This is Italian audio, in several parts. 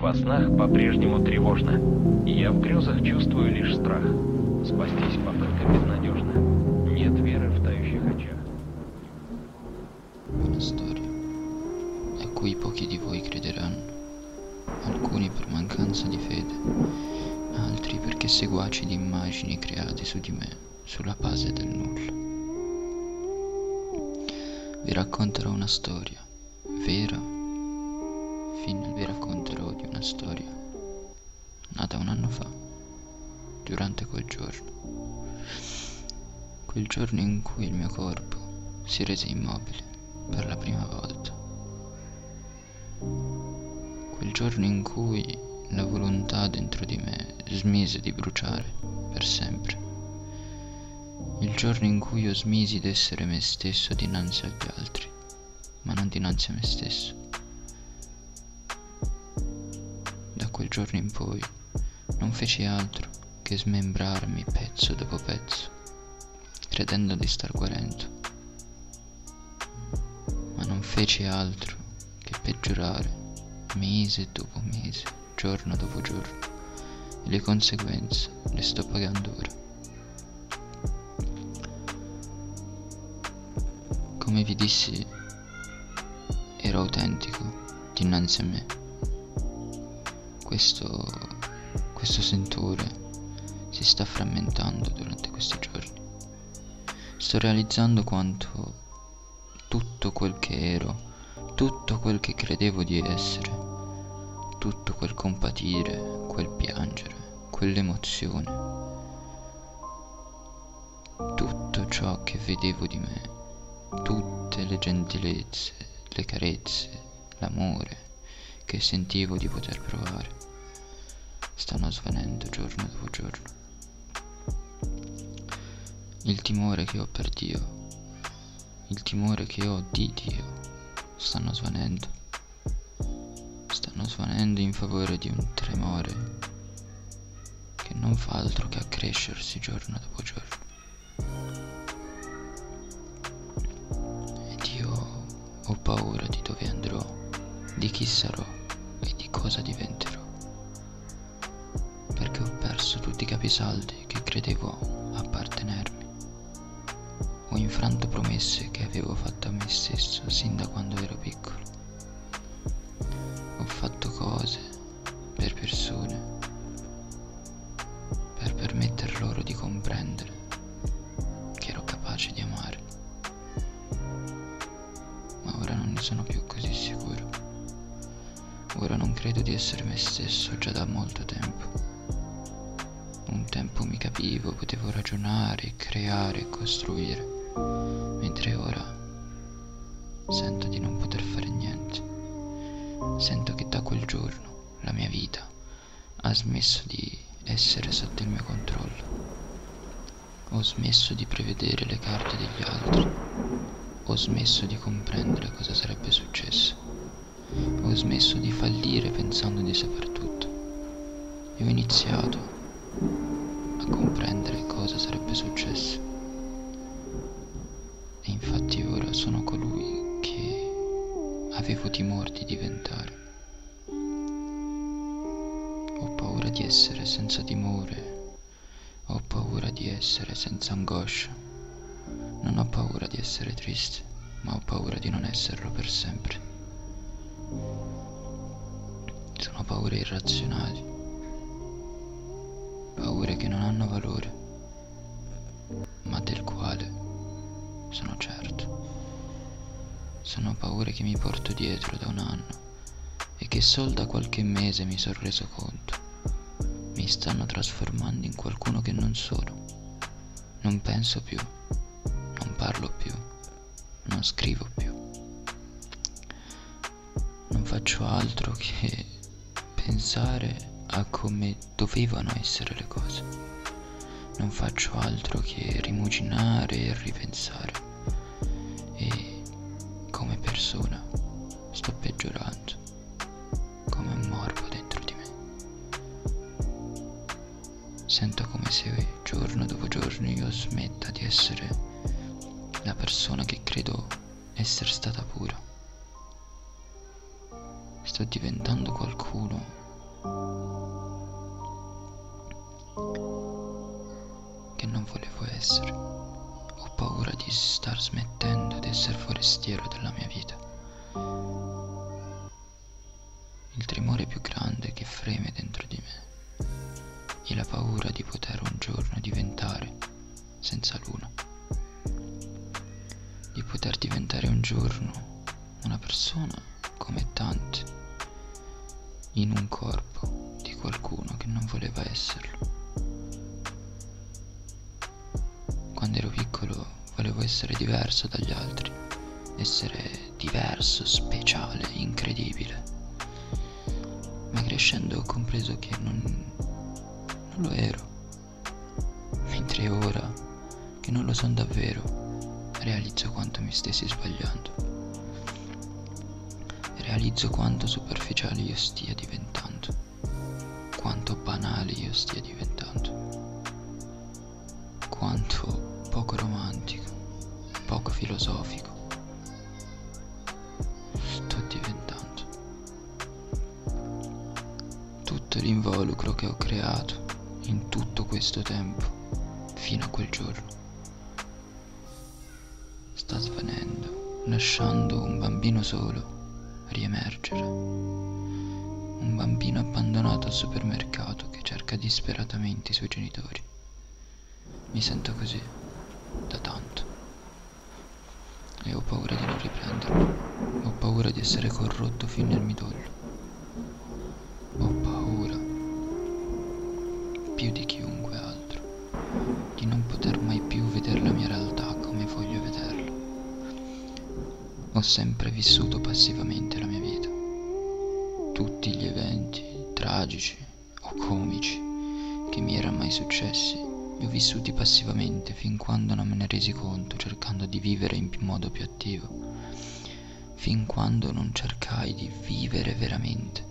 Во снах по-прежнему тревожно. Я в грезах чувствую лишь страх. Спастись попытка безнадежна. Нет веры в тающих очах. Una storia a cui pochi di voi crederanno, alcuni per mancanza di fede, altri perché seguaci di immagini create su di me sulla base del nulla. Vi racconterò una storia vera, fin vi racconterò di una storia nata un anno fa, durante quel giorno, quel giorno in cui il mio corpo si rese immobile per la prima volta, quel giorno in cui la volontà dentro di me smise di bruciare per sempre, il giorno in cui io smisi d'essere me stesso dinanzi agli altri, ma non dinanzi a me stesso. Quel giorno in poi non feci altro che smembrarmi pezzo dopo pezzo, credendo di star guarendo. Ma non feci altro che peggiorare mese dopo mese, giorno dopo giorno, e le conseguenze le sto pagando ora. Come vi dissi, ero autentico dinanzi a me. Questo, questo sentore si sta frammentando durante questi giorni. Sto realizzando quanto tutto quel che ero, tutto quel che credevo di essere, tutto quel compatire, quel piangere, quell'emozione, tutto ciò che vedevo di me, tutte le gentilezze, le carezze, l'amore che sentivo di poter provare, stanno svanendo giorno dopo giorno. Il timore che ho per Dio, il timore che ho di Dio, stanno svanendo. Stanno svanendo in favore di un tremore che non fa altro che accrescersi giorno dopo giorno. Ed io ho paura di dove andrò, di chi sarò e di cosa diventerò. Perso tutti i capisaldi che credevo appartenermi. Ho infranto promesse che avevo fatto a me stesso sin da quando ero piccolo. Ho fatto cose per persone per permetter loro di comprendere che ero capace di amare. Ma ora non ne sono più così sicuro. Ora non credo di essere me stesso già da molto tempo. Un tempo mi capivo, potevo ragionare, creare costruire, mentre ora sento di non poter fare niente. Sento che da quel giorno la mia vita ha smesso di essere sotto il mio controllo. Ho smesso di prevedere le carte degli altri. Ho smesso di comprendere cosa sarebbe successo. Ho smesso di fallire pensando di saper tutto. E ho iniziato a comprendere cosa sarebbe successo. E infatti ora sono colui che avevo timore di diventare. Ho paura di essere senza timore, ho paura di essere senza angoscia, non ho paura di essere triste, ma ho paura di non esserlo per sempre. Sono paure irrazionali, paure che non hanno valore, ma del quale sono certo. Sono paure che mi porto dietro da un anno e che sol da qualche mese mi sono reso conto mi stanno trasformando in qualcuno che non sono. Non penso più, non parlo più, non scrivo più. Non faccio altro che pensare a come dovevano essere le cose. Non faccio altro che rimuginare e ripensare. E come persona sto peggiorando, come un morbo dentro di me. Sento come se giorno dopo giorno io smetta di essere la persona che credo essere stata pura. Sto diventando qualcuno che non volevo essere. Ho paura di star smettendo di essere forestiero della mia vita. Il tremore più grande che freme dentro di me è la paura di poter un giorno diventare senza luna. Di poter diventare un giorno una persona come tanti in un corpo di qualcuno che non voleva esserlo. Quando ero piccolo volevo essere diverso dagli altri, essere diverso, speciale, incredibile. Ma crescendo ho compreso che non, non lo ero. Mentre ora, che non lo sono davvero, realizzo quanto mi stessi sbagliando. Realizzo quanto superficiale io stia diventando, quanto banale io stia diventando, quanto poco romantico, poco filosofico. Sto diventando. Tutto l'involucro che ho creato in tutto questo tempo, fino a quel giorno, sta svanendo, lasciando un bambino solo riemergere. Un bambino abbandonato al supermercato che cerca disperatamente i suoi genitori. Mi sento così da tanto. E ho paura di non riprenderlo. Ho paura di essere corrotto fino nel midollo. Ho sempre vissuto passivamente la mia vita. Tutti gli eventi tragici o comici che mi erano mai successi li ho vissuti passivamente fin quando non me ne resi conto, cercando di vivere in modo più attivo, fin quando non cercai di vivere veramente,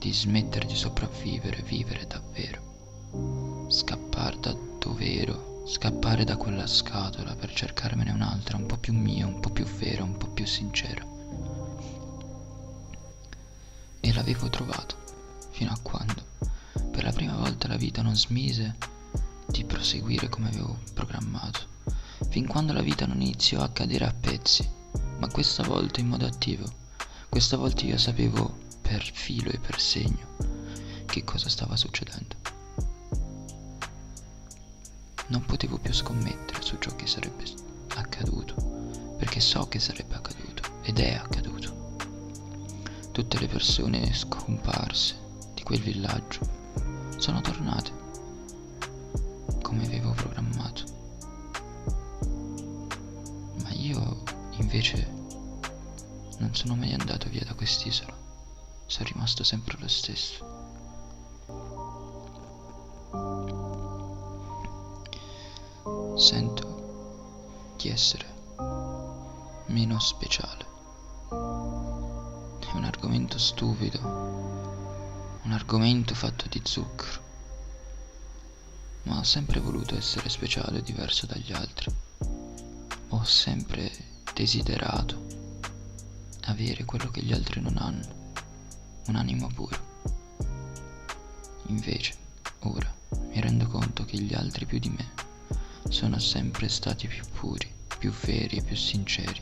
di smettere di sopravvivere, vivere davvero, scappare da dov'ero, scappare da quella scatola per cercarmene un'altra un po' più mia, un po' più vera, un po' più sincera. E l'avevo trovato, fino a quando, per la prima volta la vita non smise di proseguire come avevo programmato, fin quando la vita non iniziò a cadere a pezzi, ma questa volta in modo attivo. Questa volta io sapevo per filo e per segno che cosa stava succedendo. Non potevo più scommettere su ciò che sarebbe accaduto, perché so che sarebbe accaduto ed è accaduto. Tutte le persone scomparse di quel villaggio sono tornate come avevo programmato. Ma io invece non sono mai andato via da quest'isola, sono rimasto sempre lo stesso. Sento di essere meno speciale. È un argomento stupido, un argomento fatto di zucchero ma ho sempre voluto essere speciale e diverso dagli altri. Ho sempre desiderato avere quello che gli altri non hanno, un animo puro. Invece, ora, mi rendo conto che gli altri più di me sono sempre stati più puri, più veri e più sinceri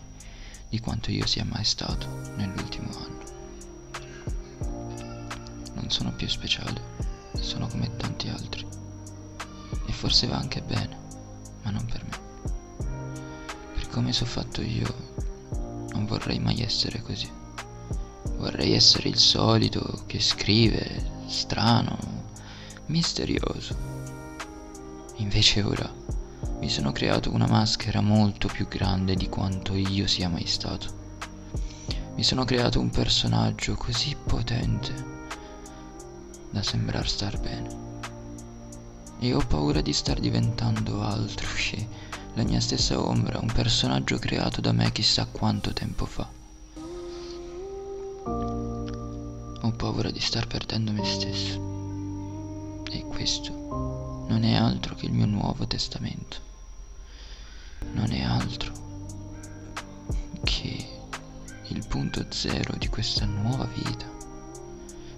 di quanto io sia mai stato nell'ultimo anno. Non sono più speciale, sono come tanti altri e forse va anche bene, ma non per me. Per come sono fatto io, non vorrei mai essere così. Vorrei essere il solito che scrive, strano, misterioso. Invece ora mi sono creato una maschera molto più grande di quanto io sia mai stato. Mi sono creato un personaggio così potente da sembrare star bene e ho paura di star diventando altro che la mia stessa ombra, un personaggio creato da me chissà quanto tempo fa. Ho paura di star perdendo me stesso. E questo non è altro che il mio nuovo testamento. Non è altro che il punto zero di questa nuova vita,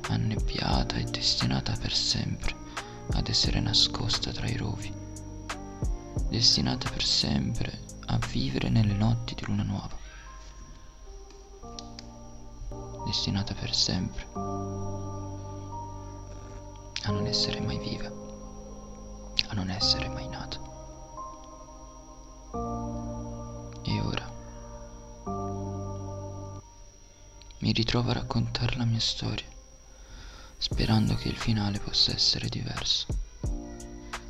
annebbiata e destinata per sempre ad essere nascosta tra i rovi. destinata per sempre a vivere nelle notti di luna nuova, destinata per sempre a non essere mai viva, a non essere mai nata. Mi ritrovo a raccontare la mia storia, sperando che il finale possa essere diverso,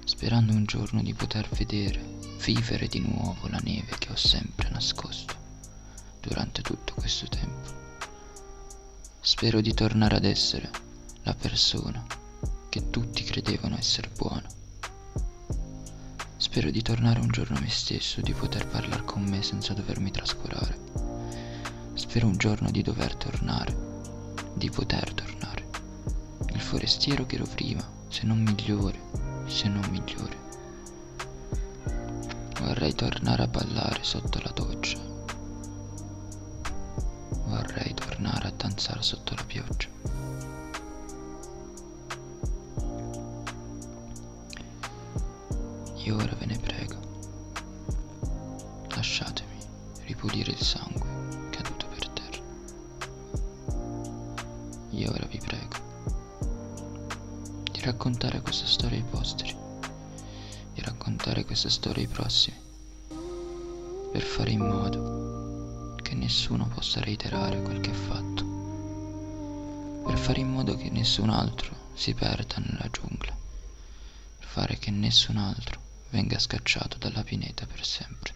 sperando un giorno di poter vedere, vivere di nuovo la neve che ho sempre nascosto durante tutto questo tempo. Spero di tornare ad essere la persona che tutti credevano essere buona. Spero di tornare un giorno a me stesso, di poter parlare con me senza dovermi trascurare. Spero un giorno di dover tornare, di poter tornare. Il forestiero che ero prima, se non migliore, se non migliore. Vorrei tornare a ballare sotto la doccia. Vorrei tornare a danzare sotto la pioggia. E ora ve ne raccontare questa storia ai prossimi, per fare in modo che nessuno possa reiterare quel che ha fatto, per fare in modo che nessun altro si perda nella giungla, per fare che nessun altro venga scacciato dalla pineta per sempre.